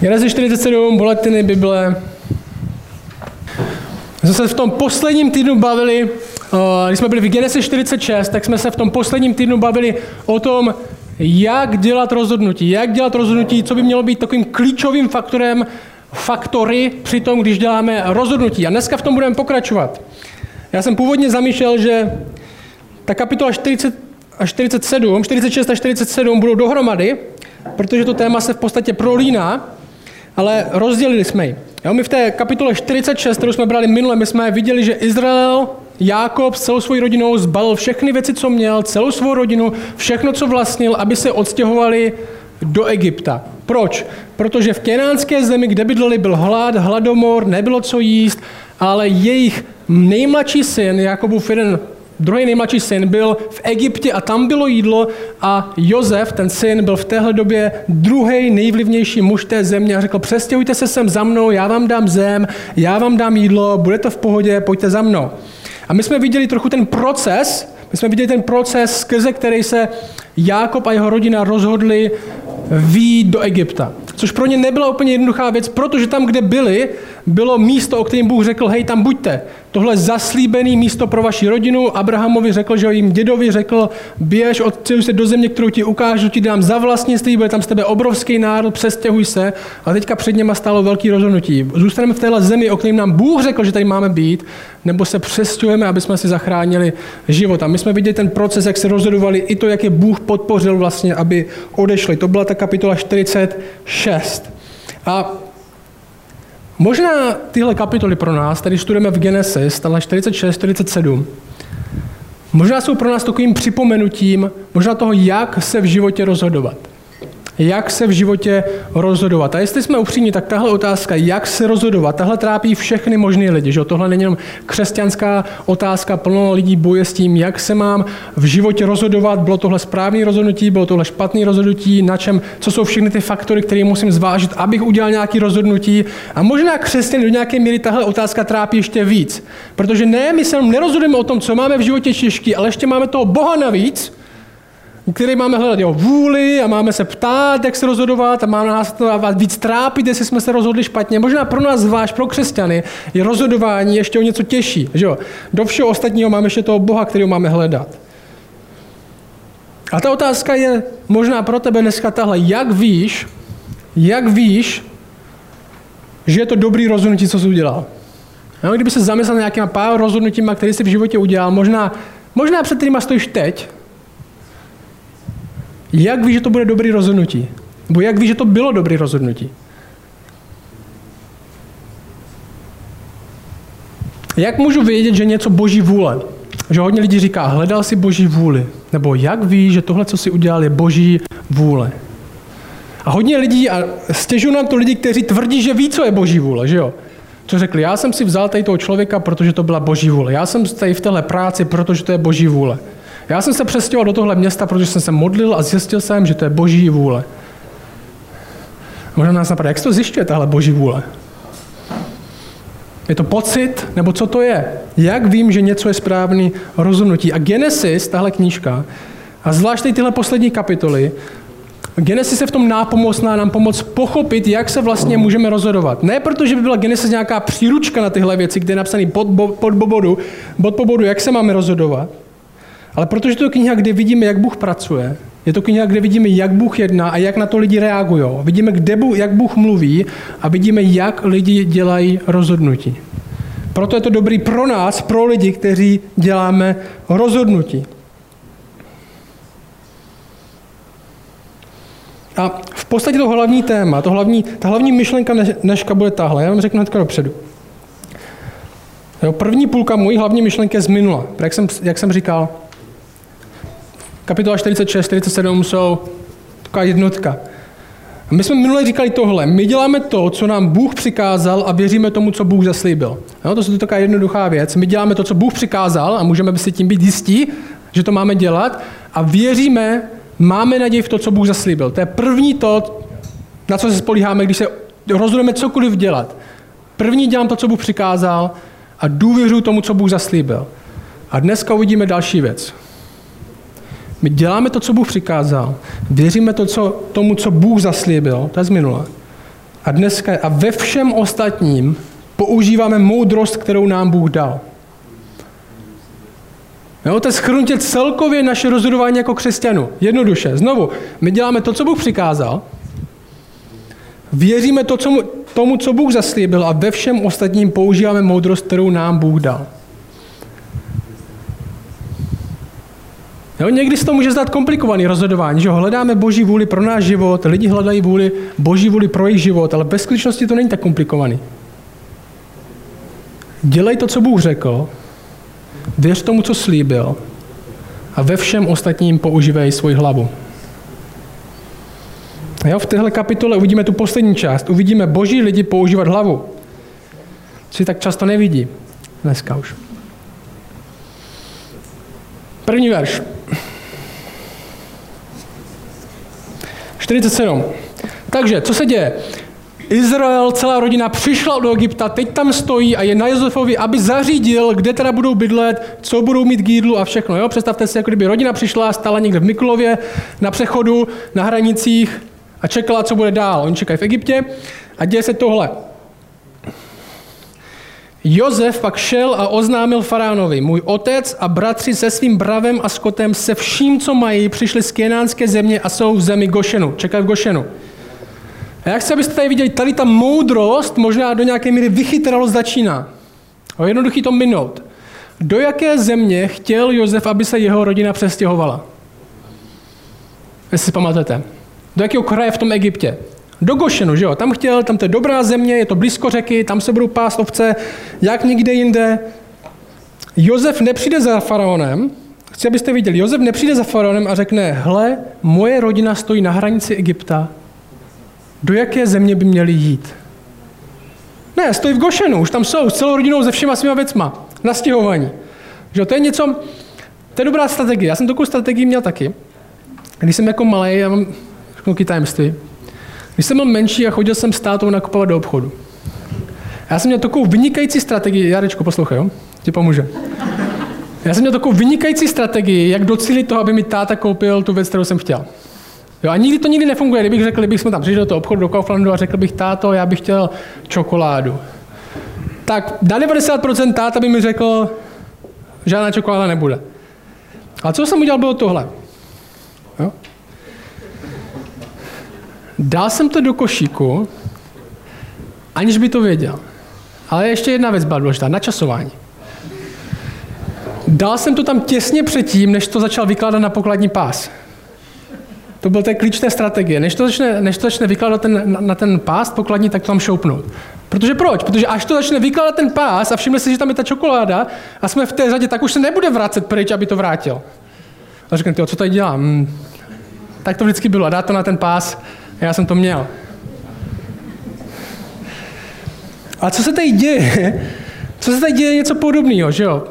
Genesis 47, boletiny Bible. My jsme se v tom posledním týdnu bavili, eh, když jsme byli v Genesis 46, tak jsme se v tom posledním týdnu bavili o tom, jak dělat rozhodnutí, jak dělat rozhodnutí, co by mělo být takovým klíčovým faktorem, faktory při tom, když děláme rozhodnutí. A dneska v tom budeme pokračovat. Já jsem původně zamýšlel, že ta kapitola 40 a 47, 46 a 47 budou dohromady, protože to téma se v podstatě prolíná, ale rozdělili jsme ji. Jo, my v té kapitole 46, kterou jsme brali minule, my jsme viděli, že Izrael, Jákob s celou svou rodinou zbalil všechny věci, co měl, celou svou rodinu, všechno, co vlastnil, aby se odstěhovali do Egypta. Proč? Protože v kenánské zemi, kde bydleli, byl hlad, hladomor, nebylo co jíst, ale jejich nejmladší syn, Jakobův jeden druhý nejmladší syn byl v Egyptě a tam bylo jídlo a Jozef, ten syn, byl v téhle době druhý nejvlivnější muž té země a řekl, přestěhujte se sem za mnou, já vám dám zem, já vám dám jídlo, bude to v pohodě, pojďte za mnou. A my jsme viděli trochu ten proces, my jsme viděli ten proces, skrze který se Jákob a jeho rodina rozhodli výjít do Egypta. Což pro ně nebyla úplně jednoduchá věc, protože tam, kde byli, bylo místo, o kterém Bůh řekl, hej, tam buďte. Tohle zaslíbené místo pro vaši rodinu. Abrahamovi řekl, že jim dědovi řekl, běž, odstěhuj se do země, kterou ti ukážu, ti dám za vlastnictví, bude tam z tebe obrovský národ, přestěhuj se. A teďka před něma stálo velký rozhodnutí. Zůstaneme v téhle zemi, o kterém nám Bůh řekl, že tady máme být, nebo se přestěhujeme, aby jsme si zachránili život. A my jsme viděli ten proces, jak se rozhodovali, i to, jak je Bůh podpořil vlastně, aby odešli. To byla ta kapitola 46. A Možná tyhle kapitoly pro nás, tady studujeme v Genesis, tahle 46, 47, možná jsou pro nás takovým připomenutím možná toho, jak se v životě rozhodovat jak se v životě rozhodovat. A jestli jsme upřímní, tak tahle otázka, jak se rozhodovat, tahle trápí všechny možné lidi. Že? Tohle není jenom křesťanská otázka, plno lidí boje s tím, jak se mám v životě rozhodovat. Bylo tohle správné rozhodnutí, bylo tohle špatné rozhodnutí, na čem, co jsou všechny ty faktory, které musím zvážit, abych udělal nějaké rozhodnutí. A možná křesťan do nějaké míry tahle otázka trápí ještě víc. Protože ne, my se nerozhodujeme o tom, co máme v životě těžké, ale ještě máme toho Boha navíc, který máme hledat jeho vůli a máme se ptát, jak se rozhodovat a má nás to víc trápit, jestli jsme se rozhodli špatně. Možná pro nás, zvlášť pro křesťany, je rozhodování ještě o něco těžší. Že jo? Do všeho ostatního máme ještě toho Boha, kterého máme hledat. A ta otázka je možná pro tebe dneska tahle. Jak víš, jak víš, že je to dobrý rozhodnutí, co jsi udělal? No, kdyby se zamyslel na nějakýma pár rozhodnutíma, které jsi v životě udělal, možná, možná před kterýma stojíš teď, jak víš, že to bude dobrý rozhodnutí? Nebo jak víš, že to bylo dobrý rozhodnutí? Jak můžu vědět, že něco boží vůle? Že hodně lidí říká, hledal si boží vůli. Nebo jak víš, že tohle, co si udělal, je boží vůle? A hodně lidí, a stěžují nám to lidi, kteří tvrdí, že ví, co je boží vůle, že jo? Co řekli, já jsem si vzal tady toho člověka, protože to byla boží vůle. Já jsem tady v téhle práci, protože to je boží vůle. Já jsem se přestěhoval do tohle města, protože jsem se modlil a zjistil jsem, že to je boží vůle. Možná nás napadá, jak se to zjišťuje, tahle boží vůle? Je to pocit, nebo co to je? Jak vím, že něco je správný rozhodnutí? A Genesis, tahle knížka, a zvlášť tyhle poslední kapitoly, Genesis je v tom nápomocná nám pomoct pochopit, jak se vlastně můžeme rozhodovat. Ne proto, že by byla Genesis nějaká příručka na tyhle věci, kde je napsaný pod, pod, bodu, bod po bodu, jak se máme rozhodovat, ale protože to je kniha, kde vidíme, jak Bůh pracuje, je to kniha, kde vidíme, jak Bůh jedná a jak na to lidi reagují. Vidíme, kde Bůh, jak Bůh mluví a vidíme, jak lidi dělají rozhodnutí. Proto je to dobrý pro nás, pro lidi, kteří děláme rozhodnutí. A v podstatě to hlavní téma, to hlavní, ta hlavní myšlenka dneška bude tahle. Já vám řeknu hnedka dopředu. Jo, první půlka mojí hlavní myšlenky je z minula. Jak jsem, jak jsem říkal, kapitola 46, 47 jsou taková jednotka. A my jsme minule říkali tohle. My děláme to, co nám Bůh přikázal a věříme tomu, co Bůh zaslíbil. No, to je taková jednoduchá věc. My děláme to, co Bůh přikázal a můžeme si tím být jistí, že to máme dělat a věříme, máme naději v to, co Bůh zaslíbil. To je první to, na co se spolíháme, když se rozhodujeme cokoliv dělat. První dělám to, co Bůh přikázal a důvěřuji tomu, co Bůh zaslíbil. A dneska uvidíme další věc. My děláme to, co Bůh přikázal, věříme to, co, tomu, co Bůh zaslíbil, to je z minula. A dneska a ve všem ostatním používáme moudrost, kterou nám Bůh dal. Jo, to je schrnutě celkově naše rozhodování jako křesťanů. Jednoduše. Znovu, my děláme to, co Bůh přikázal, věříme to, co mu, tomu, co Bůh zaslíbil a ve všem ostatním používáme moudrost, kterou nám Bůh dal. Jo, někdy se to může zdát komplikovaný rozhodování, že hledáme boží vůli pro náš život, lidi hledají vůli, boží vůli pro jejich život, ale ve skutečnosti to není tak komplikovaný. Dělej to, co Bůh řekl, věř tomu, co slíbil a ve všem ostatním používej svoji hlavu. Jo, v téhle kapitole uvidíme tu poslední část. Uvidíme boží lidi používat hlavu. Si tak často nevidí. Dneska už. První verš. 47. Takže, co se děje? Izrael, celá rodina přišla do Egypta, teď tam stojí a je na Josefovi, aby zařídil, kde teda budou bydlet, co budou mít k jídlu a všechno. Jo? Představte si, jako kdyby rodina přišla, stala někde v Mikulově, na přechodu, na hranicích a čekala, co bude dál. Oni čekají v Egyptě a děje se tohle. Jozef pak šel a oznámil faránovi, můj otec a bratři se svým bravem a skotem, se vším, co mají, přišli z kénánské země a jsou v zemi Gošenu. Čekají v Gošenu. A já chci, abyste tady viděli, tady ta moudrost možná do nějaké míry vychytralost začíná. O jednoduchý to minout. Do jaké země chtěl Jozef, aby se jeho rodina přestěhovala? Jestli si pamatujete. Do jakého kraje v tom Egyptě? Do Gošenu, že jo? Tam chtěl, tam to je dobrá země, je to blízko řeky, tam se budou pást ovce, jak nikde jinde. Jozef nepřijde za faraonem, chci, abyste viděli, Jozef nepřijde za faraonem a řekne, hle, moje rodina stojí na hranici Egypta, do jaké země by měli jít? Ne, stojí v Gošenu, už tam jsou, s celou rodinou, se všema svýma věcma, na stěhování. Že to je něco, to je dobrá strategie. Já jsem takovou strategii měl taky. Když jsem jako malý, já mám tajemství, když jsem byl menší a chodil jsem s tátou nakupovat do obchodu. Já jsem měl takovou vynikající strategii, Jarečko, poslouchej, jo? Ti pomůže. Já jsem měl takovou vynikající strategii, jak docílit toho, aby mi táta koupil tu věc, kterou jsem chtěl. Jo, a nikdy to nikdy nefunguje. Kdybych řekl, kdybych jsme tam přišli do toho obchodu do Kauflandu a řekl bych, táto, já bych chtěl čokoládu. Tak na 90% táta by mi řekl, žádná čokoláda nebude. A co jsem udělal, bylo tohle. Jo? Dal jsem to do košíku, aniž by to věděl. Ale ještě jedna věc byla důležitá, načasování. Dal jsem to tam těsně předtím, než to začal vykládat na pokladní pás. To byl ten klíč té strategie. Než to začne, než to začne vykládat ten, na, na ten pás pokladní, tak to tam šoupnout. Protože proč? Protože až to začne vykládat ten pás a všimne si, že tam je ta čokoláda a jsme v té řadě, tak už se nebude vracet pryč, aby to vrátil. A řekne, co tady dělám? Hmm. Tak to vždycky bylo. Dá to na ten pás já jsem to měl. A co se tady děje? Co se tady děje něco podobného, že jo?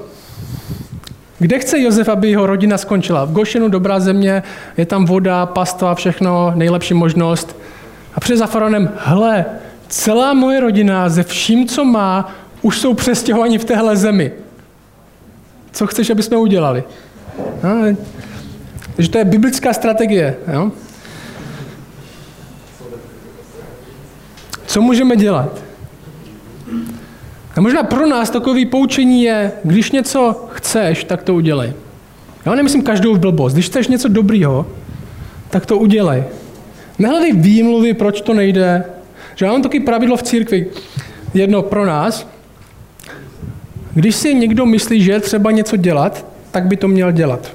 Kde chce Josef, aby jeho rodina skončila? V Gošenu, dobrá země, je tam voda, pastva, všechno, nejlepší možnost. A před za faraonem, hle, celá moje rodina ze vším, co má, už jsou přestěhovaní v téhle zemi. Co chceš, aby jsme udělali? No, takže to je biblická strategie. Jo? Co můžeme dělat? A možná pro nás takový poučení je, když něco chceš, tak to udělej. Já nemyslím každou blbost. Když chceš něco dobrýho, tak to udělej. Nehledej výmluvy, proč to nejde. Že já mám takový pravidlo v církvi, jedno pro nás. Když si někdo myslí, že je třeba něco dělat, tak by to měl dělat.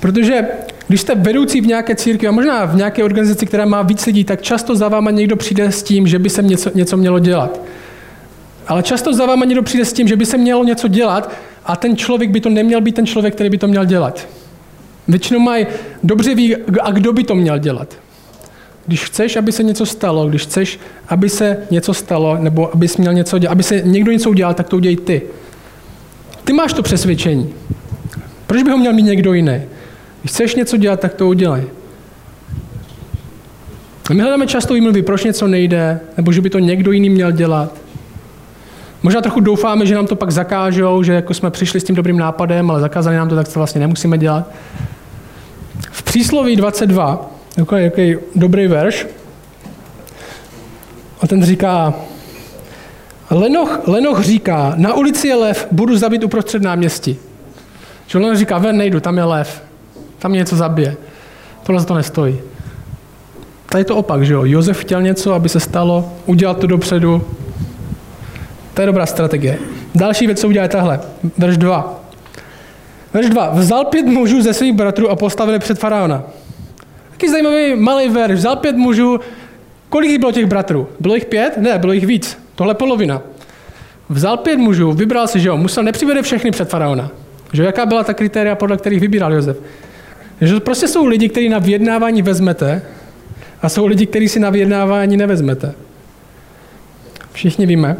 Protože když jste vedoucí v nějaké církvi a možná v nějaké organizaci, která má víc lidí, tak často za váma někdo přijde s tím, že by se něco, něco mělo dělat. Ale často za váma někdo přijde s tím, že by se mělo něco dělat a ten člověk by to neměl být ten člověk, který by to měl dělat. Většinou mají dobře ví, a kdo by to měl dělat. Když chceš, aby se něco stalo, když chceš, aby se něco stalo, nebo aby měl něco dělat, aby se někdo něco udělal, tak to udělej ty. Ty máš to přesvědčení. Proč by ho měl mít někdo jiný? Když chceš něco dělat, tak to udělej. My hledáme často výmluvy, proč něco nejde, nebo že by to někdo jiný měl dělat. Možná trochu doufáme, že nám to pak zakážou, že jako jsme přišli s tím dobrým nápadem, ale zakázali nám to, tak to vlastně nemusíme dělat. V přísloví 22, takový, takový dobrý verš, A ten říká, Lenoch, Lenoch říká, na ulici je lev, budu zabít uprostřed náměstí. Že Lenoch říká, ven nejdu, tam je lev, tam mě něco zabije. Tohle za to nestojí. Tady je to opak, že jo? Josef chtěl něco, aby se stalo, udělal to dopředu. To je dobrá strategie. Další věc, co udělá, je tahle. Verš 2. Verš 2. Vzal pět mužů ze svých bratrů a postavili před faraona. Taký zajímavý malý verš. Vzal pět mužů. Kolik jich bylo těch bratrů? Bylo jich pět? Ne, bylo jich víc. Tohle polovina. Vzal pět mužů, vybral si, že jo, musel nepřivede všechny před faraona. Že jaká byla ta kritéria, podle kterých vybíral Josef? Že prostě jsou lidi, kteří na vyjednávání vezmete a jsou lidi, kteří si na vyjednávání nevezmete. Všichni víme.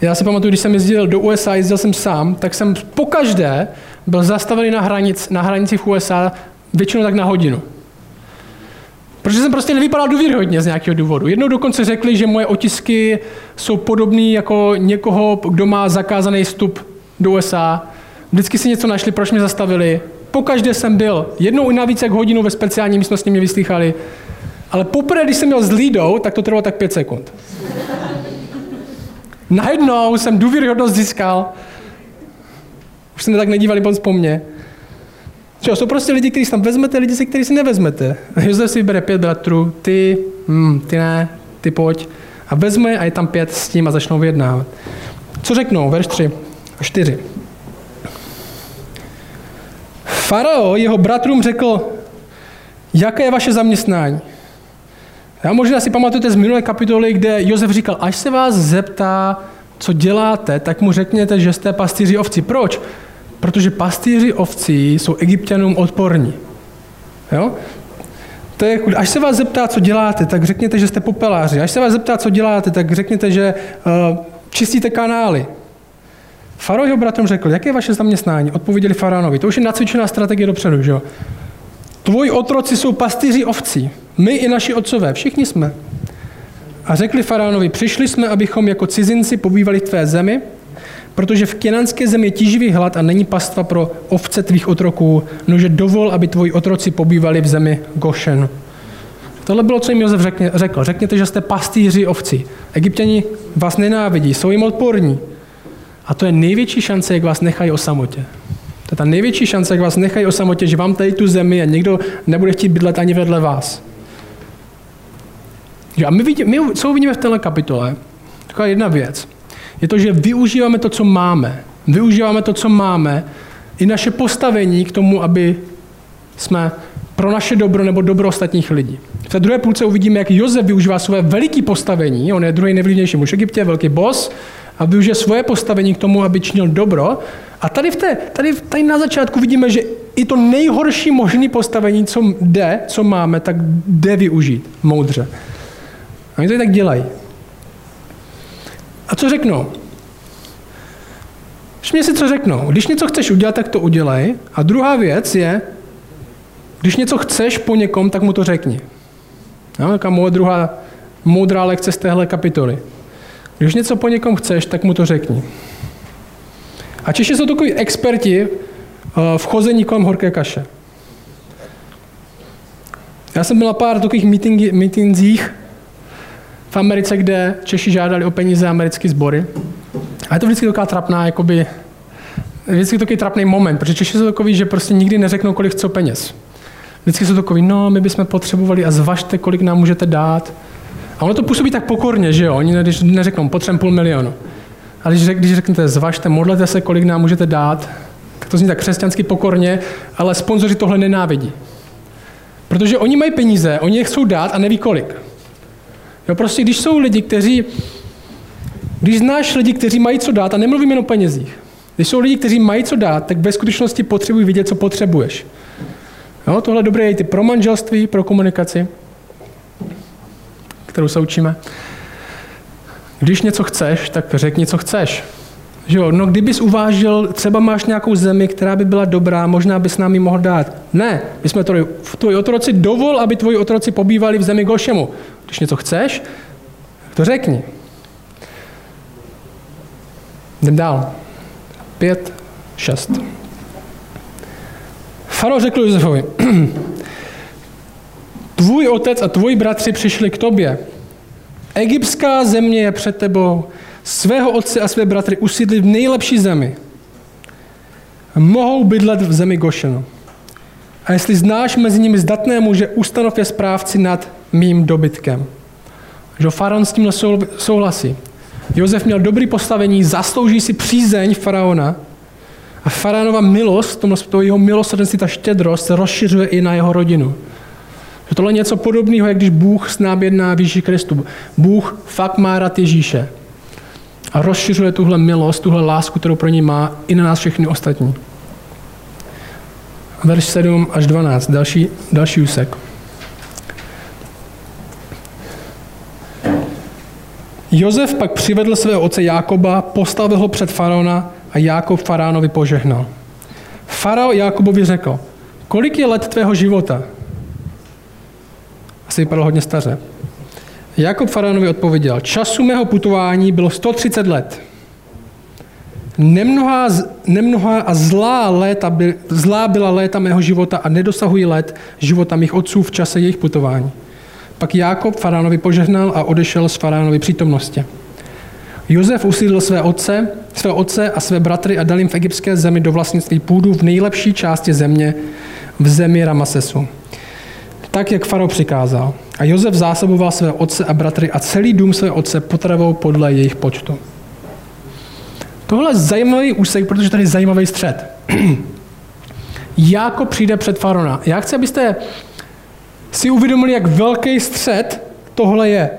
Já si pamatuju, když jsem jezdil do USA, jezdil jsem sám, tak jsem pokaždé byl zastavený na, hranic, na hranici v USA většinou tak na hodinu. Protože jsem prostě nevypadal důvěryhodně z nějakého důvodu. Jednou dokonce řekli, že moje otisky jsou podobné jako někoho, kdo má zakázaný vstup do USA. Vždycky si něco našli, proč mě zastavili. Pokaždé jsem byl. Jednou i navíc jak hodinu ve speciální místnosti mě vyslýchali. Ale poprvé, když jsem měl s Lídou, tak to trvalo tak pět sekund. Najednou jsem důvěryhodnost získal. Už se tak nedívali moc po mně. Čo, jsou prostě lidi, kteří tam vezmete, lidi, si, kteří si nevezmete. Josef si vybere pět bratrů, ty, hmm, ty ne, ty pojď. A vezme a je tam pět s tím a začnou vyjednávat. Co řeknou? Verš 3 a 4. Farao jeho bratrům řekl, jaké je vaše zaměstnání? Já možná si pamatujete z minulé kapitoly, kde Josef říkal, až se vás zeptá, co děláte, tak mu řekněte, že jste pastýři ovci. Proč? Protože pastýři ovcí jsou egyptianům odporní. Jo? To je, až se vás zeptá, co děláte, tak řekněte, že jste popeláři. Až se vás zeptá, co děláte, tak řekněte, že uh, čistíte kanály. Faro jeho bratrům řekl, jaké je vaše zaměstnání? Odpověděli faraonovi. To už je nacvičená strategie dopředu, že jo? Tvoji otroci jsou pastýři ovcí. My i naši otcové, všichni jsme. A řekli faraonovi, přišli jsme, abychom jako cizinci pobývali v tvé zemi, protože v kenanské zemi je tíživý hlad a není pastva pro ovce tvých otroků, nože dovol, aby tvoji otroci pobývali v zemi Gošen. Tohle bylo, co jim Josef řekl. Řekněte, že jste pastýři ovci. Egyptěni vás nenávidí, jsou jim odporní. A to je největší šance, jak vás nechají o samotě. To je ta největší šance, jak vás nechají o samotě, že vám tady tu zemi a někdo nebude chtít bydlet ani vedle vás. A my, vidíme, my co uvidíme v této kapitole, taková jedna věc, je to, že využíváme to, co máme. Využíváme to, co máme, i naše postavení k tomu, aby jsme pro naše dobro nebo dobro ostatních lidí. V té druhé půlce uvidíme, jak Josef využívá své veliké postavení, on je druhý nejvlivnější muž v Egyptě, velký boss, a využije svoje postavení k tomu, aby činil dobro. A tady, v té, tady, tady na začátku vidíme, že i to nejhorší možné postavení, co jde, co máme, tak jde využít moudře. A oni to tak dělají. A co řeknou? Všimně si, co řeknou. Když něco chceš udělat, tak to udělej. A druhá věc je, když něco chceš po někom, tak mu to řekni. Jaká moje druhá moudrá lekce z téhle kapitoly. Když něco po někom chceš, tak mu to řekni. A Češi jsou takový experti eh, v chození kolem horké kaše. Já jsem byl na pár takových meetingzích v Americe, kde Češi žádali o peníze americké sbory. A je to vždycky taková trapná, jakoby, vždycky takový trapný moment, protože Češi jsou takový, že prostě nikdy neřeknou, kolik chcou peněz. Vždycky jsou takový, no, my bychom potřebovali a zvažte, kolik nám můžete dát. A ono to působí tak pokorně, že jo? Oni když neřeknou, potřebujeme půl milionu. Ale když, když řeknete, zvažte, modlete se, kolik nám můžete dát, tak to zní tak křesťansky pokorně, ale sponzoři tohle nenávidí. Protože oni mají peníze, oni je chcou dát a neví kolik. Jo, prostě když jsou lidi, kteří, když znáš lidi, kteří mají co dát, a nemluvím jen o penězích, když jsou lidi, kteří mají co dát, tak ve skutečnosti potřebují vidět, co potřebuješ. Jo, tohle dobré je i ty pro manželství, pro komunikaci, kterou se učíme. Když něco chceš, tak řekni, co chceš. Že jo? No kdybys uvážil, třeba máš nějakou zemi, která by byla dobrá, možná bys nám ji mohl dát. Ne, my jsme tvoji, tvoji otroci, dovol, aby tvoji otroci pobývali v zemi Gošemu. Když něco chceš, to řekni. Jdem dál. Pět, šest. Faro řekl Josefovi, tvůj otec a tvoji bratři přišli k tobě. Egyptská země je před tebou, svého otce a své bratry usídli v nejlepší zemi. Mohou bydlet v zemi Gošenu. A jestli znáš mezi nimi zdatné muže, ustanov je správci nad mým dobytkem. Že faraon s tímhle souhlasí. Josef měl dobrý postavení, zaslouží si přízeň faraona a faraonova milost, to jeho milosrdenství, ta štědrost se rozšiřuje i na jeho rodinu. Že tohle je něco podobného, jak když Bůh s námi jedná v Ježíši Kristu. Bůh fakt má rád Ježíše a rozšiřuje tuhle milost, tuhle lásku, kterou pro něj má i na nás všechny ostatní. Verš 7 až 12, další, další úsek. Jozef pak přivedl svého otce Jákoba, postavil ho před faraona a Jákob faránovi požehnal. Farao Jákobovi řekl, kolik je let tvého života? Asi vypadal hodně staře. Jakob faraonovi odpověděl, času mého putování bylo 130 let. Nemnohá, nemnohá a zlá, léta by, zlá byla léta mého života a nedosahují let života mých otců v čase jejich putování. Pak Jákob faránovi požehnal a odešel z faránovy přítomnosti. Josef usídl své otce, své otce a své bratry a dal jim v egyptské zemi do vlastnictví půdu v nejlepší části země, v zemi Ramasesu. Tak, jak farao přikázal. A Josef zásoboval své otce a bratry a celý dům své otce potravou podle jejich počtu. Tohle je zajímavý úsek, protože tady je zajímavý střed. Jako přijde před faraona. Já chci, abyste si uvědomili, jak velký střed tohle je.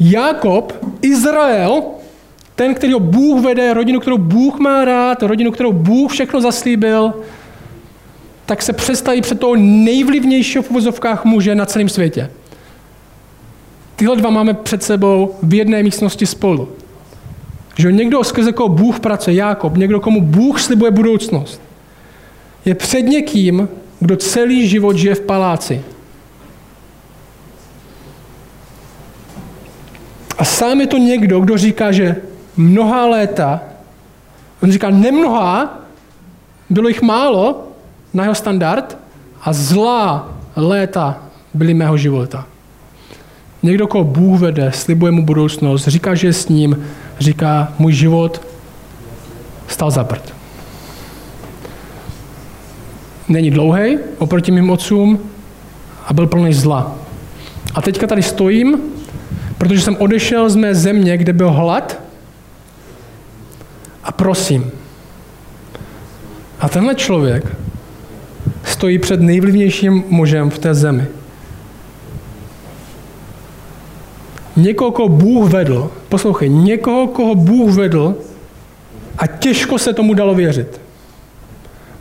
Jakob, Izrael, ten, který ho Bůh vede, rodinu, kterou Bůh má rád, rodinu, kterou Bůh všechno zaslíbil, tak se přestaví před toho nejvlivnějšího v uvozovkách muže na celém světě. Tyhle dva máme před sebou v jedné místnosti spolu. Že někdo, skrze koho Bůh pracuje, Jákob, někdo, komu Bůh slibuje budoucnost, je před někým, kdo celý život žije v paláci. A sám je to někdo, kdo říká, že mnohá léta, on říká nemnohá, bylo jich málo na jeho standard a zlá léta byly mého života. Někdo, koho Bůh vede, slibuje mu budoucnost, říká, že je s ním, říká, můj život stal za prd. Není dlouhý oproti mým otcům a byl plný zla. A teďka tady stojím, protože jsem odešel z mé země, kde byl hlad a prosím. A tenhle člověk stojí před nejvlivnějším mužem v té zemi. Někoho, koho Bůh vedl, poslouchej, někoho, koho Bůh vedl a těžko se tomu dalo věřit.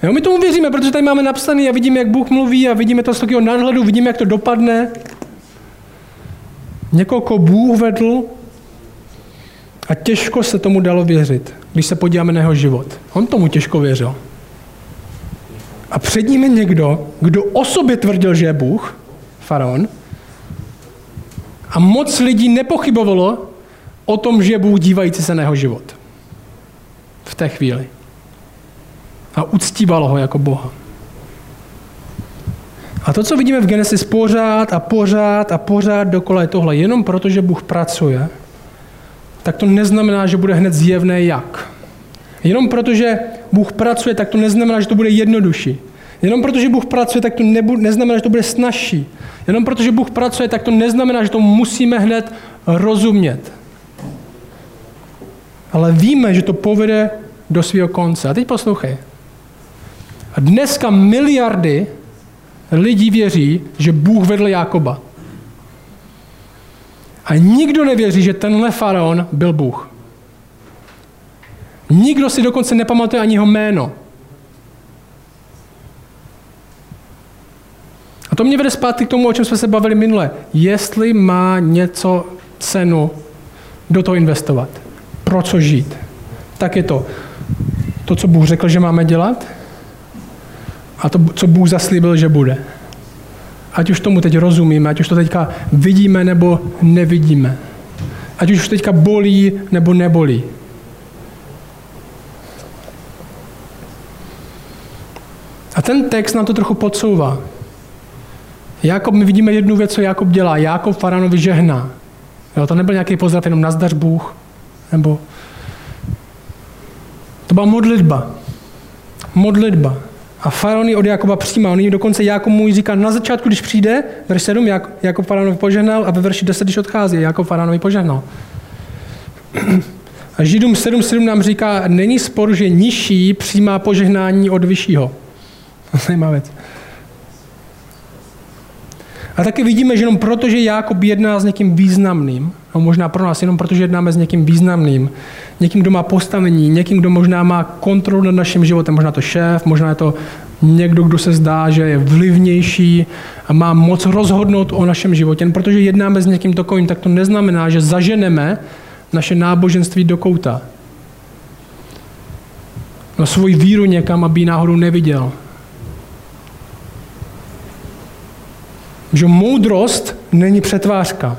Jo, my tomu věříme, protože tady máme napsaný a vidíme, jak Bůh mluví a vidíme to z takového nadhledu, vidíme, jak to dopadne. Někoho, koho Bůh vedl a těžko se tomu dalo věřit, když se podíváme na jeho život. On tomu těžko věřil. A před je někdo, kdo o sobě tvrdil, že je Bůh, faraon, a moc lidí nepochybovalo o tom, že je Bůh dívající se na jeho život. V té chvíli. A uctívalo ho jako Boha. A to, co vidíme v Genesis pořád a pořád a pořád dokola je tohle, jenom proto, že Bůh pracuje, tak to neznamená, že bude hned zjevné jak. Jenom proto, že Bůh pracuje, tak to neznamená, že to bude jednodušší. Jenom proto, že Bůh pracuje, tak to nebu, neznamená, že to bude snažší. Jenom proto, že Bůh pracuje, tak to neznamená, že to musíme hned rozumět. Ale víme, že to povede do svého konce. A teď poslouchej. A dneska miliardy lidí věří, že Bůh vedl Jákoba. A nikdo nevěří, že tenhle faraon byl Bůh. Nikdo si dokonce nepamatuje ani jeho jméno. A to mě vede zpátky k tomu, o čem jsme se bavili minule. Jestli má něco cenu do toho investovat, pro co žít, tak je to to, co Bůh řekl, že máme dělat a to, co Bůh zaslíbil, že bude. Ať už tomu teď rozumíme, ať už to teďka vidíme nebo nevidíme. Ať už teďka bolí nebo nebolí. Ten text nám to trochu podsouvá. Jakob, my vidíme jednu věc, co Jakob dělá. Jakob Faranovi žehná. Jo, to nebyl nějaký pozdrav jenom nazdař Bůh, nebo to byla modlitba. Modlitba. A faraon od Jakoba přijímá. On dokonce Jakob mu říká na začátku, když přijde, verš 7, Jak, Jakob faraonovi požehnal a ve verši 10, když odchází, Jakob faraonovi požehnal. A Židům 7.7 nám říká, není spor, že nižší přijímá požehnání od vyššího. Zajímavá věc. A taky vidíme, že jenom proto, že Jákob jedná s někým významným, no možná pro nás jenom protože jednáme s někým významným, někým, kdo má postavení, někým, kdo možná má kontrolu nad naším životem, možná to šéf, možná je to někdo, kdo se zdá, že je vlivnější a má moc rozhodnout o našem životě. Jen protože jednáme s někým takovým, tak to neznamená, že zaženeme naše náboženství do kouta. Na svoji víru někam, aby ji náhodou neviděl. Že moudrost není přetvářka.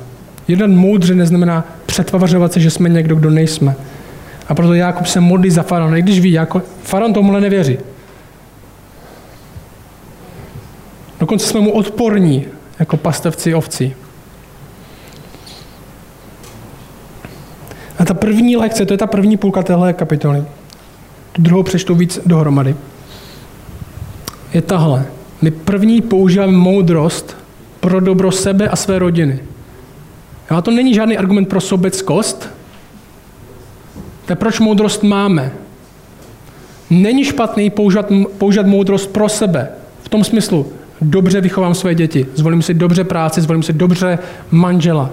Jeden moudře neznamená přetvařovat se, že jsme někdo, kdo nejsme. A proto Jakub se modlí za faraona, i když ví, jako faraon tomuhle nevěří. Dokonce jsme mu odporní, jako pastevci ovcí. A ta první lekce, to je ta první půlka téhle kapitoly. Tu druhou přečtu víc dohromady. Je tahle. My první používáme moudrost pro dobro sebe a své rodiny. A to není žádný argument pro sobeckost. To je proč moudrost máme. Není špatný používat, používat moudrost pro sebe. V tom smyslu, dobře vychovám své děti, zvolím si dobře práci, zvolím si dobře manžela,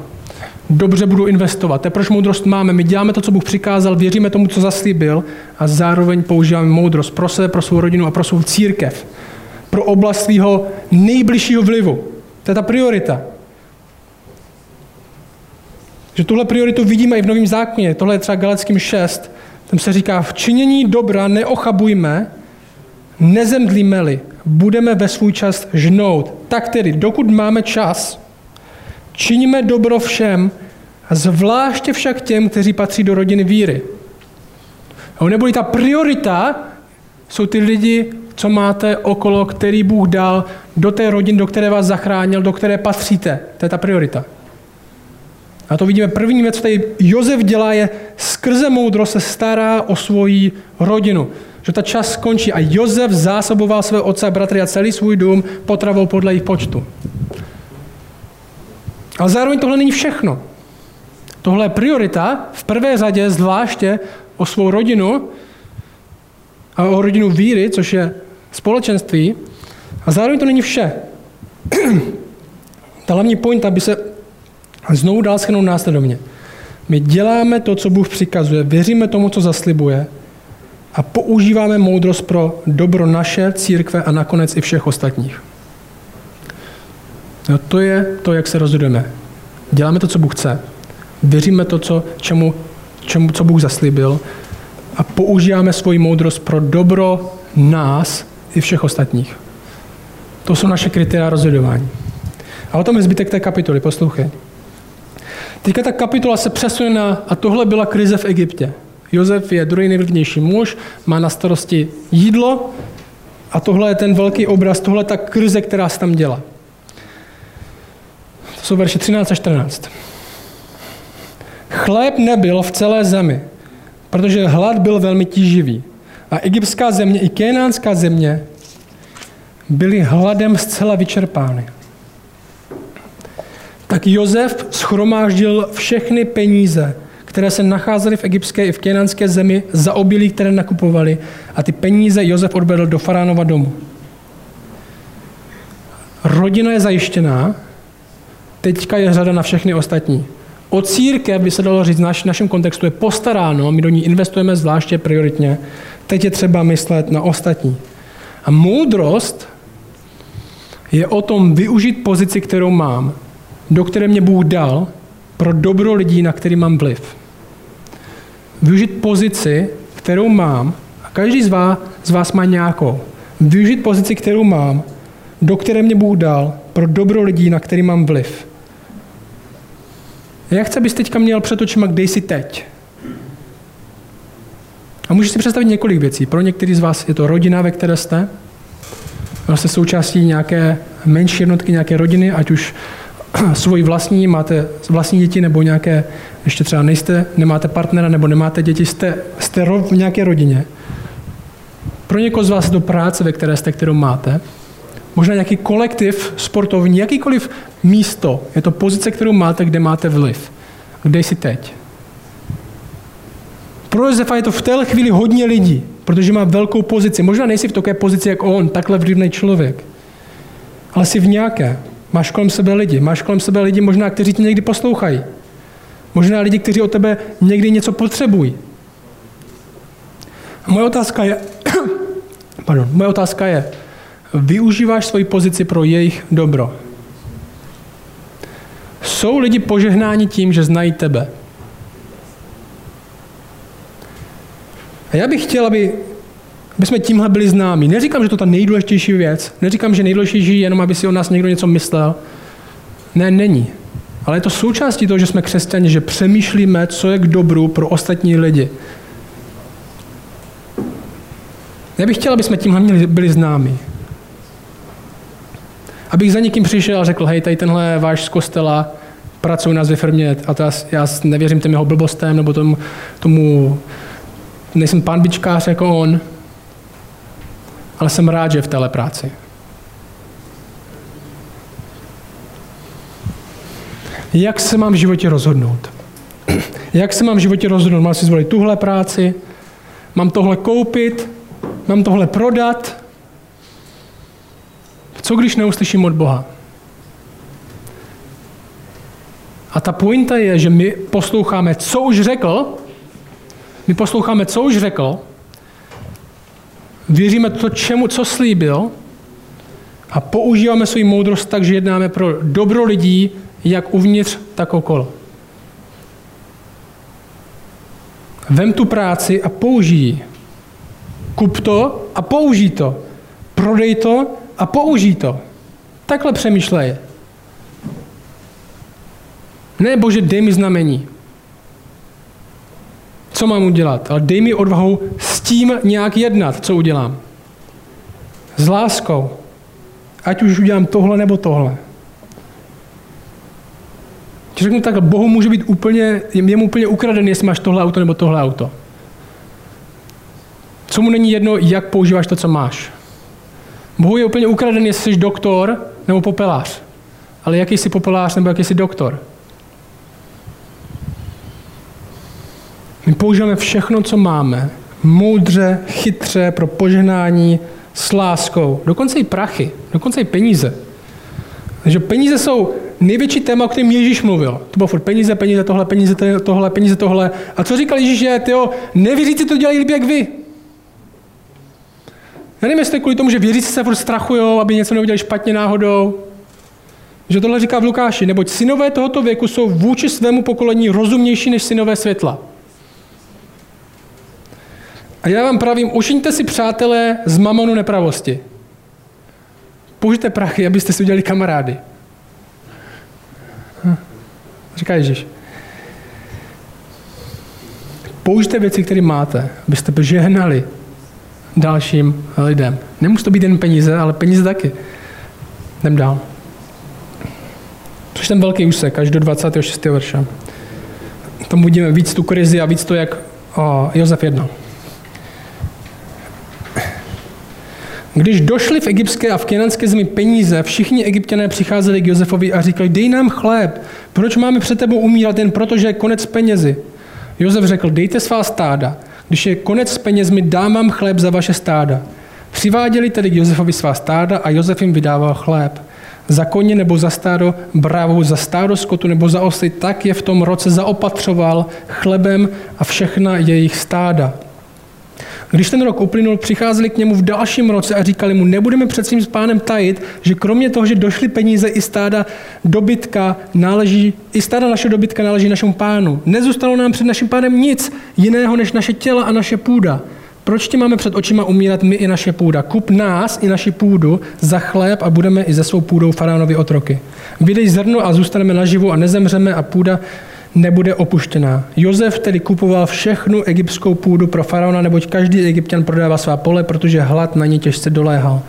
dobře budu investovat. To je proč moudrost máme. My děláme to, co Bůh přikázal, věříme tomu, co zaslíbil a zároveň používáme moudrost pro sebe, pro svou rodinu a pro svou církev. Pro oblast svého nejbližšího vlivu. To je ta priorita. Že tuhle prioritu vidíme i v Novém zákoně. Tohle je třeba Galeckým 6. Tam se říká, v činění dobra neochabujme, nezemdlíme-li, budeme ve svůj čas žnout. Tak tedy, dokud máme čas, činíme dobro všem, zvláště však těm, kteří patří do rodiny víry. A neboli ta priorita jsou ty lidi, co máte okolo, který Bůh dal do té rodiny, do které vás zachránil, do které patříte. To je ta priorita. A to vidíme první věc, co tady Jozef dělá, je skrze moudrost se stará o svoji rodinu. Že ta čas skončí a Jozef zásoboval své otce a bratry a celý svůj dům potravou podle jejich počtu. Ale zároveň tohle není všechno. Tohle je priorita v prvé řadě zvláště o svou rodinu a o rodinu víry, což je společenství. A zároveň to není vše. Ta hlavní point, aby se znovu dál schrnout následovně. My děláme to, co Bůh přikazuje, věříme tomu, co zaslibuje a používáme moudrost pro dobro naše, církve a nakonec i všech ostatních. No, to je to, jak se rozhodujeme. Děláme to, co Bůh chce. Věříme to, co, čemu, čemu, co Bůh zaslíbil a používáme svoji moudrost pro dobro nás i všech ostatních. To jsou naše kritéria rozhodování. A o tom je zbytek té kapitoly, poslouchej. Teďka ta kapitola se přesune na, a tohle byla krize v Egyptě. Josef je druhý nejvlivnější muž, má na starosti jídlo a tohle je ten velký obraz, tohle je ta krize, která se tam dělá. To jsou verše 13 a 14. Chléb nebyl v celé zemi, protože hlad byl velmi tíživý. A egyptská země i kénánská země byly hladem zcela vyčerpány. Tak Jozef schromáždil všechny peníze, které se nacházely v egyptské i v kénánské zemi za obilí, které nakupovali a ty peníze Jozef odvedl do faránova domu. Rodina je zajištěná, teďka je řada na všechny ostatní. O církev by se dalo říct, v našem kontextu je postaráno, my do ní investujeme zvláště prioritně, teď je třeba myslet na ostatní. A moudrost je o tom využít pozici, kterou mám, do které mě Bůh dal, pro dobro lidí, na který mám vliv. Využít pozici, kterou mám, a každý z vás, z vás má nějakou. Využít pozici, kterou mám, do které mě Bůh dal, pro dobro lidí, na který mám vliv. Já chci, abys teďka měl před očima, kde jsi teď. A můžeš si představit několik věcí. Pro některý z vás je to rodina, ve které jste. Jste součástí nějaké menší jednotky, nějaké rodiny, ať už svoji vlastní, máte vlastní děti nebo nějaké, ještě třeba nejste, nemáte partnera nebo nemáte děti, jste, jste v nějaké rodině. Pro někoho z vás do práce, ve které jste, kterou máte, možná nějaký kolektiv sportovní, jakýkoliv místo, je to pozice, kterou máte, kde máte vliv. Kde jsi teď? Pro Josefa je to v té chvíli hodně lidí, protože má velkou pozici. Možná nejsi v takové pozici, jako on, takhle vlivný člověk, ale jsi v nějaké. Máš kolem sebe lidi. Máš kolem sebe lidi možná, kteří tě někdy poslouchají. Možná lidi, kteří o tebe někdy něco potřebují. A moje otázka je, pardon, moje otázka je, využíváš svoji pozici pro jejich dobro? Jsou lidi požehnáni tím, že znají tebe? A já bych chtěl, aby, aby jsme tímhle byli známí. Neříkám, že to je ta nejdůležitější věc. Neříkám, že nejdůležitější je jenom, aby si o nás někdo něco myslel. Ne, není. Ale je to součástí toho, že jsme křesťani, že přemýšlíme, co je k dobru pro ostatní lidi. Já bych chtěl, aby jsme tímhle byli známí. Abych za někým přišel a řekl, hej, tady tenhle váš z kostela pracuje nás ve firmě a to já, já nevěřím těm jeho blbostem nebo tomu, tomu nejsem pán bičkář jako on, ale jsem rád, že je v téhle práci. Jak se mám v životě rozhodnout? Jak se mám v životě rozhodnout? Mám si zvolit tuhle práci? Mám tohle koupit? Mám tohle prodat? Co když neuslyším od Boha? A ta pointa je, že my posloucháme, co už řekl, my posloucháme, co už řekl, věříme to, čemu, co slíbil a používáme svou moudrost tak, že jednáme pro dobro lidí, jak uvnitř, tak okolo. Vem tu práci a použij Kup to a použij to. Prodej to a použij to. Takhle přemýšlej. Ne, bože, dej mi znamení co mám udělat, ale dej mi odvahu s tím nějak jednat, co udělám. S láskou. Ať už udělám tohle nebo tohle. Ti řeknu tak, Bohu může být úplně, je mu úplně ukradený, jestli máš tohle auto nebo tohle auto. Co mu není jedno, jak používáš to, co máš. Bohu je úplně ukradený, jestli jsi doktor nebo popelář. Ale jaký jsi popelář nebo jaký jsi doktor. My používáme všechno, co máme, moudře, chytře, pro požehnání, s láskou, dokonce i prachy, dokonce i peníze. Takže peníze jsou největší téma, o kterém Ježíš mluvil. To bylo furt peníze, peníze, tohle, peníze, tohle, peníze, tohle. A co říkal Ježíš, že tyjo, nevěříci to dělají líp jak vy. Já nevím, jestli kvůli tomu, že věříci se furt strachují, aby něco neudělali špatně náhodou. Že tohle říká v Lukáši, neboť synové tohoto věku jsou vůči svému pokolení rozumnější než synové světla. A já vám pravím, učiňte si přátelé z mamonu nepravosti. Použijte prachy, abyste si udělali kamarády. Hm. Říká Ježíš. Použijte věci, které máte, abyste požehnali dalším lidem. Nemusí to být jen peníze, ale peníze taky. Jdem dál. Což ten velký úsek, až do 26. verše. Tam uvidíme víc tu krizi a víc to, jak o, Josef jednal. Když došli v egyptské a v kenanské zemi peníze, všichni egyptiané přicházeli k Josefovi a říkali, dej nám chléb, proč máme před tebou umírat jen proto, že je konec penězi? Josef řekl, dejte svá stáda, když je konec s penězmi, dám vám chléb za vaše stáda. Přiváděli tedy k Josefovi svá stáda a Josef jim vydával chléb. Za koně nebo za stádo brávu, za stádo skotu nebo za osy, tak je v tom roce zaopatřoval chlebem a všechna jejich stáda. Když ten rok uplynul, přicházeli k němu v dalším roce a říkali mu, nebudeme před svým pánem tajit, že kromě toho, že došly peníze i stáda dobytka náleží, i stáda naše dobytka náleží našemu pánu. Nezůstalo nám před naším pánem nic jiného než naše těla a naše půda. Proč ti máme před očima umírat my i naše půda? Kup nás i naši půdu za chléb a budeme i ze svou půdou faraonovi otroky. Vydej zrno a zůstaneme naživu a nezemřeme a půda nebude opuštěná. Jozef tedy kupoval všechnu egyptskou půdu pro faraona, neboť každý egyptian prodává svá pole, protože hlad na ně těžce doléhal.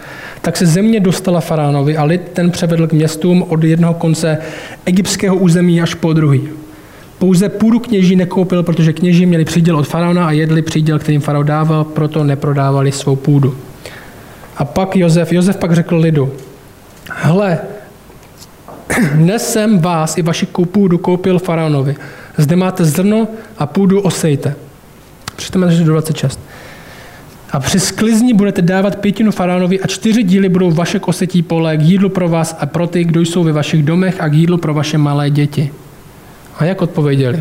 Tak se země dostala faraonovi a lid ten převedl k městům od jednoho konce egyptského území až po druhý. Pouze půdu kněží nekoupil, protože kněží měli příděl od faraona a jedli příděl, kterým faraon dával, proto neprodávali svou půdu. A pak Jozef, Jozef pak řekl lidu, hle, dnes jsem vás i vaši půdu koupil faraonovi. Zde máte zrno a půdu osejte. Přečteme do 26. A při sklizni budete dávat pětinu faraonovi a čtyři díly budou vaše osetí pole k jídlu pro vás a pro ty, kdo jsou ve vašich domech a k jídlu pro vaše malé děti. A jak odpověděli?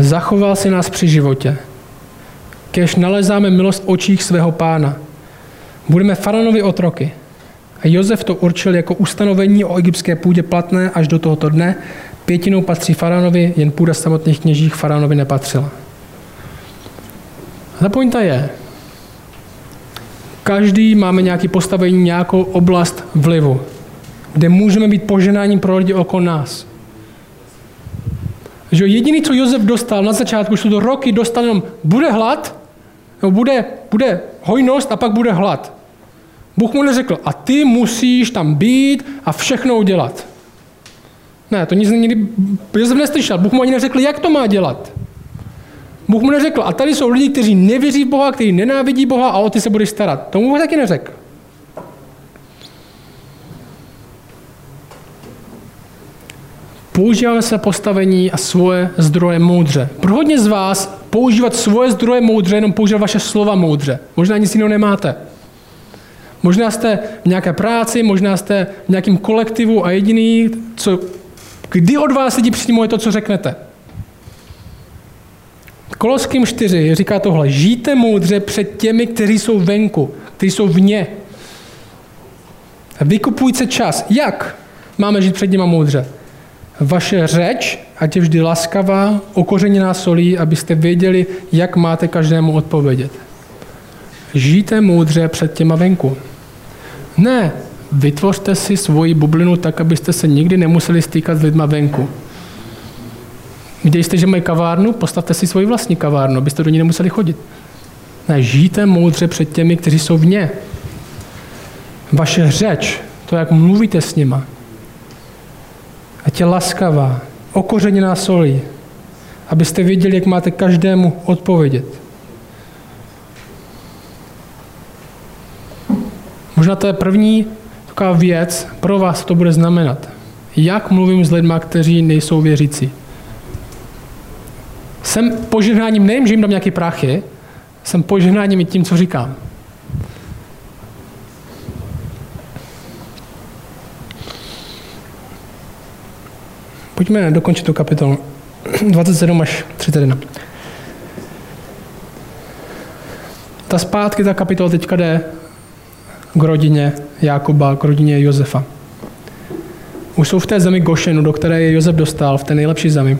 Zachoval si nás při životě. Kež nalezáme milost v očích svého pána. Budeme faraonovi otroky. A Jozef to určil jako ustanovení o egyptské půdě platné až do tohoto dne. Pětinou patří faraonovi, jen půda samotných kněžích faraonovi nepatřila. A ta pointa je, každý máme nějaké postavení, nějakou oblast vlivu, kde můžeme být poženáním pro lidi okolo nás. Že jediný, co Josef dostal na začátku, už to roky dostal jenom bude hlad, nebo bude, bude hojnost a pak bude hlad. Bůh mu neřekl, a ty musíš tam být a všechno udělat. Ne, to nic nikdy Josef neslyšel. Bůh mu ani neřekl, jak to má dělat. Bůh mu neřekl, a tady jsou lidi, kteří nevěří v Boha, kteří nenávidí Boha a o ty se budeš starat. To mu taky neřekl. Používáme se postavení a svoje zdroje moudře. Pro hodně z vás používat svoje zdroje moudře, jenom používat vaše slova moudře. Možná nic jiného nemáte. Možná jste v nějaké práci, možná jste v nějakém kolektivu a jediný, co, kdy od vás lidi přijmou, je to, co řeknete. Koloským 4 říká tohle. Žijte moudře před těmi, kteří jsou venku, kteří jsou vně. Vykupujte čas. Jak máme žít před nimi moudře? Vaše řeč, ať je vždy laskavá, okořeněná solí, abyste věděli, jak máte každému odpovědět. Žijte moudře před těma venku. Ne, vytvořte si svoji bublinu tak, abyste se nikdy nemuseli stýkat s lidma venku. Když jste, že mají kavárnu, postavte si svoji vlastní kavárnu, abyste do ní nemuseli chodit. Ne, žijte moudře před těmi, kteří jsou vně. Vaše řeč, to, jak mluvíte s nima, ať je laskavá, okořeněná solí, abyste věděli, jak máte každému odpovědět. Možná to je první taková věc, pro vás to bude znamenat. Jak mluvím s lidmi, kteří nejsou věřící? Jsem požehnáním nejen, že jim dám nějaké prachy, jsem požehnáním i tím, co říkám. Pojďme dokončit tu kapitolu 27 až 31. Ta zpátky, ta kapitola teďka jde k rodině Jakuba, k rodině Josefa. Už jsou v té zemi Gošenu, do které je Josef dostal, v té nejlepší zemi.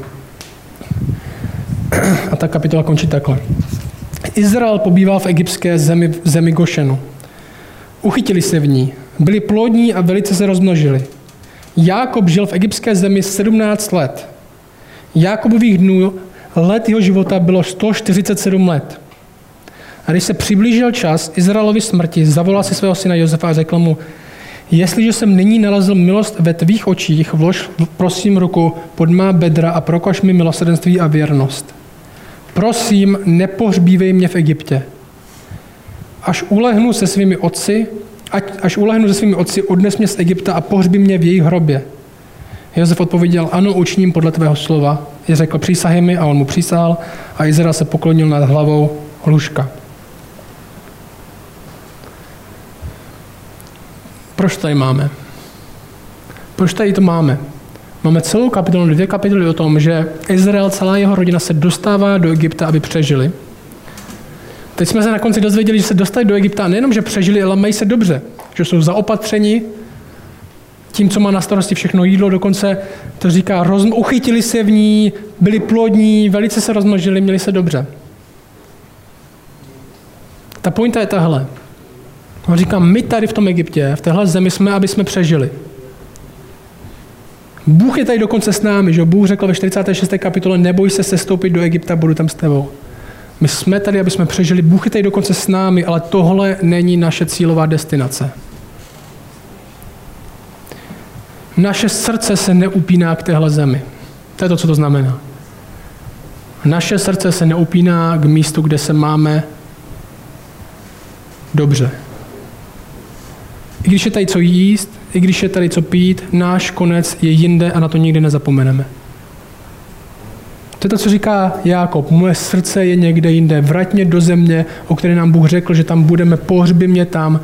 A ta kapitola končí takhle. Izrael pobýval v egyptské zemi, zemi Gošenu. Uchytili se v ní, byli plodní a velice se rozmnožili. Jákob žil v egyptské zemi 17 let. Jákobových dnů let jeho života bylo 147 let. A když se přiblížil čas Izraelovi smrti, zavolal si svého syna Josefa a řekl mu, jestliže jsem nyní nalezl milost ve tvých očích, vlož prosím ruku pod má bedra a prokaž mi milosrdenství a věrnost. Prosím, nepohřbívej mě v Egyptě. Až ulehnu se svými otci, ať, až ulehnu se svými otci, odnes mě z Egypta a pohřbí mě v jejich hrobě. Josef odpověděl, ano, učiním podle tvého slova. Je řekl, přísahy mi a on mu přísahal a Izrael se poklonil nad hlavou hluška. Proč tady máme? Proč tady to máme? Máme celou kapitolu, dvě kapitoly o tom, že Izrael, celá jeho rodina se dostává do Egypta, aby přežili. Teď jsme se na konci dozvěděli, že se dostali do Egypta a nejenom, že přežili, ale mají se dobře. Že jsou zaopatřeni tím, co má na starosti všechno jídlo, dokonce to říká, rozm- uchytili se v ní, byli plodní, velice se rozmnožili, měli se dobře. Ta pointa je tahle. On říká, my tady v tom Egyptě, v téhle zemi jsme, aby jsme přežili. Bůh je tady dokonce s námi, že Bůh řekl ve 46. kapitole, neboj se sestoupit do Egypta, budu tam s tebou. My jsme tady, aby jsme přežili. Bůh je tady dokonce s námi, ale tohle není naše cílová destinace. Naše srdce se neupíná k téhle zemi. To je to, co to znamená. Naše srdce se neupíná k místu, kde se máme dobře. I když je tady co jíst, i když je tady co pít, náš konec je jinde a na to nikdy nezapomeneme. To je to, co říká Jákob. Moje srdce je někde jinde. Vrať mě do země, o které nám Bůh řekl, že tam budeme. Pohřby mě tam,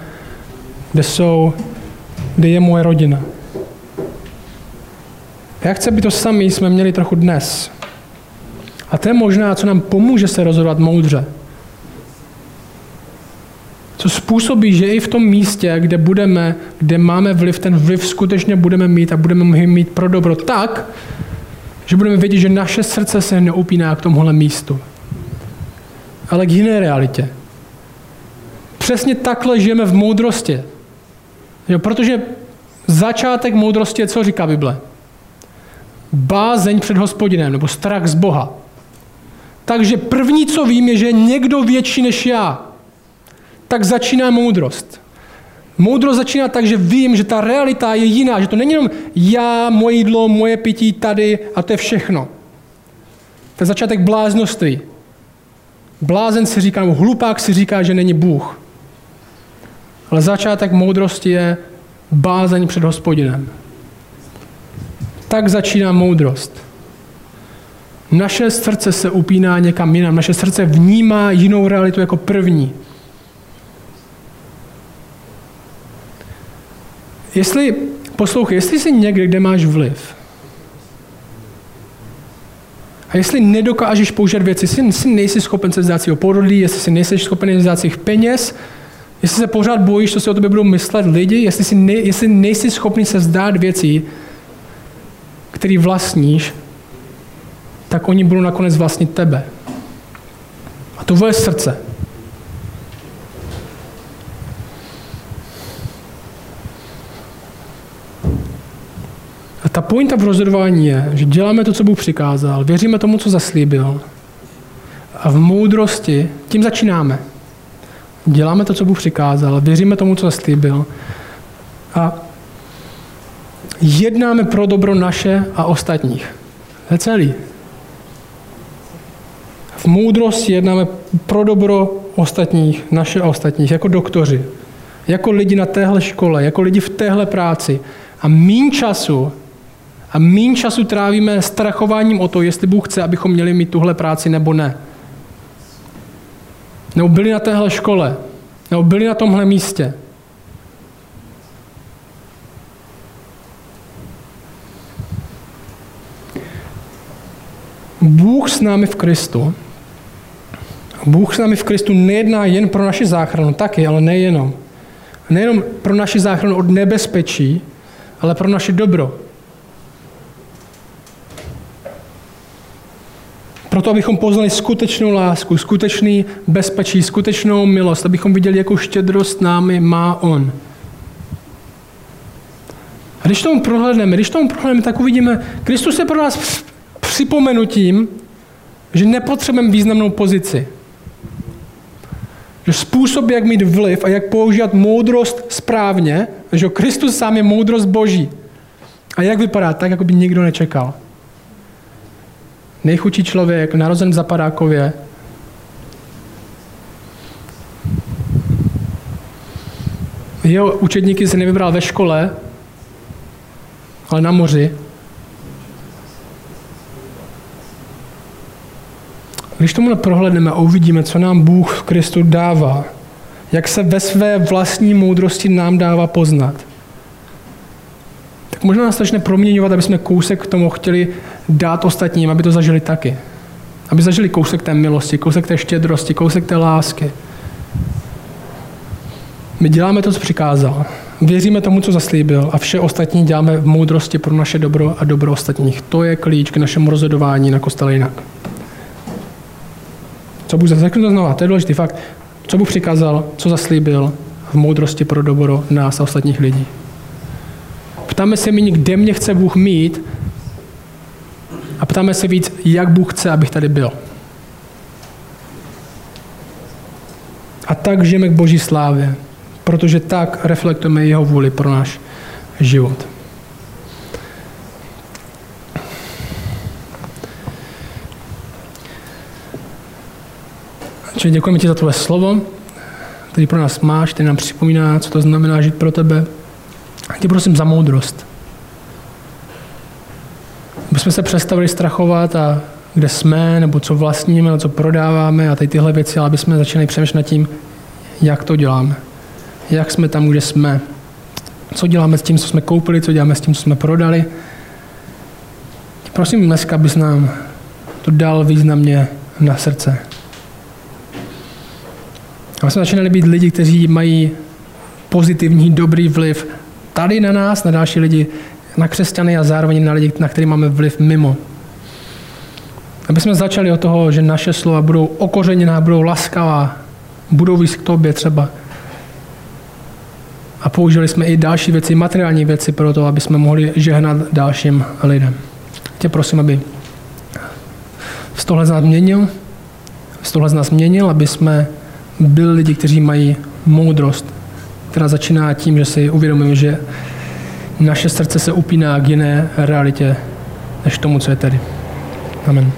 kde jsou, kde je moje rodina. Já chci, aby to sami jsme měli trochu dnes. A to je možná, co nám pomůže se rozhodovat moudře. Co způsobí, že i v tom místě, kde budeme, kde máme vliv, ten vliv skutečně budeme mít a budeme mít pro dobro tak, že budeme vědět, že naše srdce se neupíná k tomuhle místu, ale k jiné realitě. Přesně takhle žijeme v moudrosti. Jo, protože začátek moudrosti je, co říká Bible? Bázeň před hospodinem, nebo strach z Boha. Takže první, co vím, je, že někdo větší než já. Tak začíná moudrost. Moudrost začíná tak, že vím, že ta realita je jiná, že to není jenom já, moje jídlo, moje pití tady a to je všechno. To je začátek bláznoství. Blázen si říká, nebo hlupák si říká, že není Bůh. Ale začátek moudrosti je bázeň před hospodinem. Tak začíná moudrost. Naše srdce se upíná někam jinam. Naše srdce vnímá jinou realitu jako první. Jestli, poslouchej, jestli jsi někde, kde máš vliv, a jestli nedokážeš použít věci, jestli si nejsi schopen se vzdát svého porodlí, jestli si nejsi schopen vzdát svých peněz, jestli se pořád bojíš, co si o tobě budou myslet lidi, jestli, si ne, jestli nejsi schopný se vzdát věcí, které vlastníš, tak oni budou nakonec vlastnit tebe. A to je srdce. Ta pointa v rozhodování je, že děláme to, co Bůh přikázal, věříme tomu, co zaslíbil. A v moudrosti, tím začínáme. Děláme to, co Bůh přikázal, věříme tomu, co zaslíbil. A jednáme pro dobro naše a ostatních. To je celý. V moudrosti jednáme pro dobro ostatních, naše a ostatních, jako doktoři, jako lidi na téhle škole, jako lidi v téhle práci. A mín času a mín času trávíme strachováním o to, jestli Bůh chce, abychom měli mít tuhle práci nebo ne. Nebo byli na téhle škole, nebo byli na tomhle místě. Bůh s námi v Kristu Bůh s námi v Kristu nejedná jen pro naši záchranu, taky, ale nejenom. Nejenom pro naši záchranu od nebezpečí, ale pro naše dobro. Proto, abychom poznali skutečnou lásku, skutečný bezpečí, skutečnou milost, abychom viděli, jakou štědrost námi má On. A když tomu prohlédneme, když tomu prohlédneme, tak uvidíme, Kristus je pro nás připomenutím, že nepotřebujeme významnou pozici. Že způsob, jak mít vliv a jak používat moudrost správně, že Kristus sám je moudrost Boží. A jak vypadá? Tak, jako by nikdo nečekal. Nejchudší člověk, narozen v Zapadákově, jeho učedníky se nevybral ve škole, ale na moři. Když tomu prohledneme a uvidíme, co nám Bůh v Kristu dává, jak se ve své vlastní moudrosti nám dává poznat, tak možná nás začne proměňovat, aby jsme kousek k tomu chtěli dát ostatním, aby to zažili taky. Aby zažili kousek té milosti, kousek té štědrosti, kousek té lásky. My děláme to, co přikázal. Věříme tomu, co zaslíbil a vše ostatní děláme v moudrosti pro naše dobro a dobro ostatních. To je klíč k našemu rozhodování na kostele jinak. Co Bůh řeknu to znova, to je důležitý fakt. Co Bůh přikázal, co zaslíbil v moudrosti pro dobro nás a ostatních lidí. ptáme se méně, kde mě chce Bůh mít a ptáme se víc, jak Bůh chce, abych tady byl. A tak žijeme k Boží slávě, protože tak reflektujeme jeho vůli pro náš život. Čili děkujeme ti za tvoje slovo, který pro nás máš, který nám připomíná, co to znamená žít pro tebe. A tě prosím za moudrost. Jsme se přestavili strachovat a kde jsme, nebo co vlastníme, nebo co prodáváme a tady tyhle věci, ale aby jsme začali přemýšlet nad tím, jak to děláme. Jak jsme tam, kde jsme. Co děláme s tím, co jsme koupili, co děláme s tím, co jsme prodali. Prosím dneska, abys nám to dal významně na srdce. A jsme začínali být lidi, kteří mají pozitivní, dobrý vliv tady na nás, na další lidi, na křesťany a zároveň na lidi, na který máme vliv mimo. Aby jsme začali od toho, že naše slova budou okořeněná, budou laskavá, budou víc k tobě třeba. A použili jsme i další věci, materiální věci pro to, aby jsme mohli žehnat dalším lidem. Tě prosím, aby z tohle z nás měnil, z tohle z nás měnil, aby jsme byli lidi, kteří mají moudrost, která začíná tím, že si uvědomíme, že naše srdce se upíná k jiné realitě, než tomu, co je tady. Amen.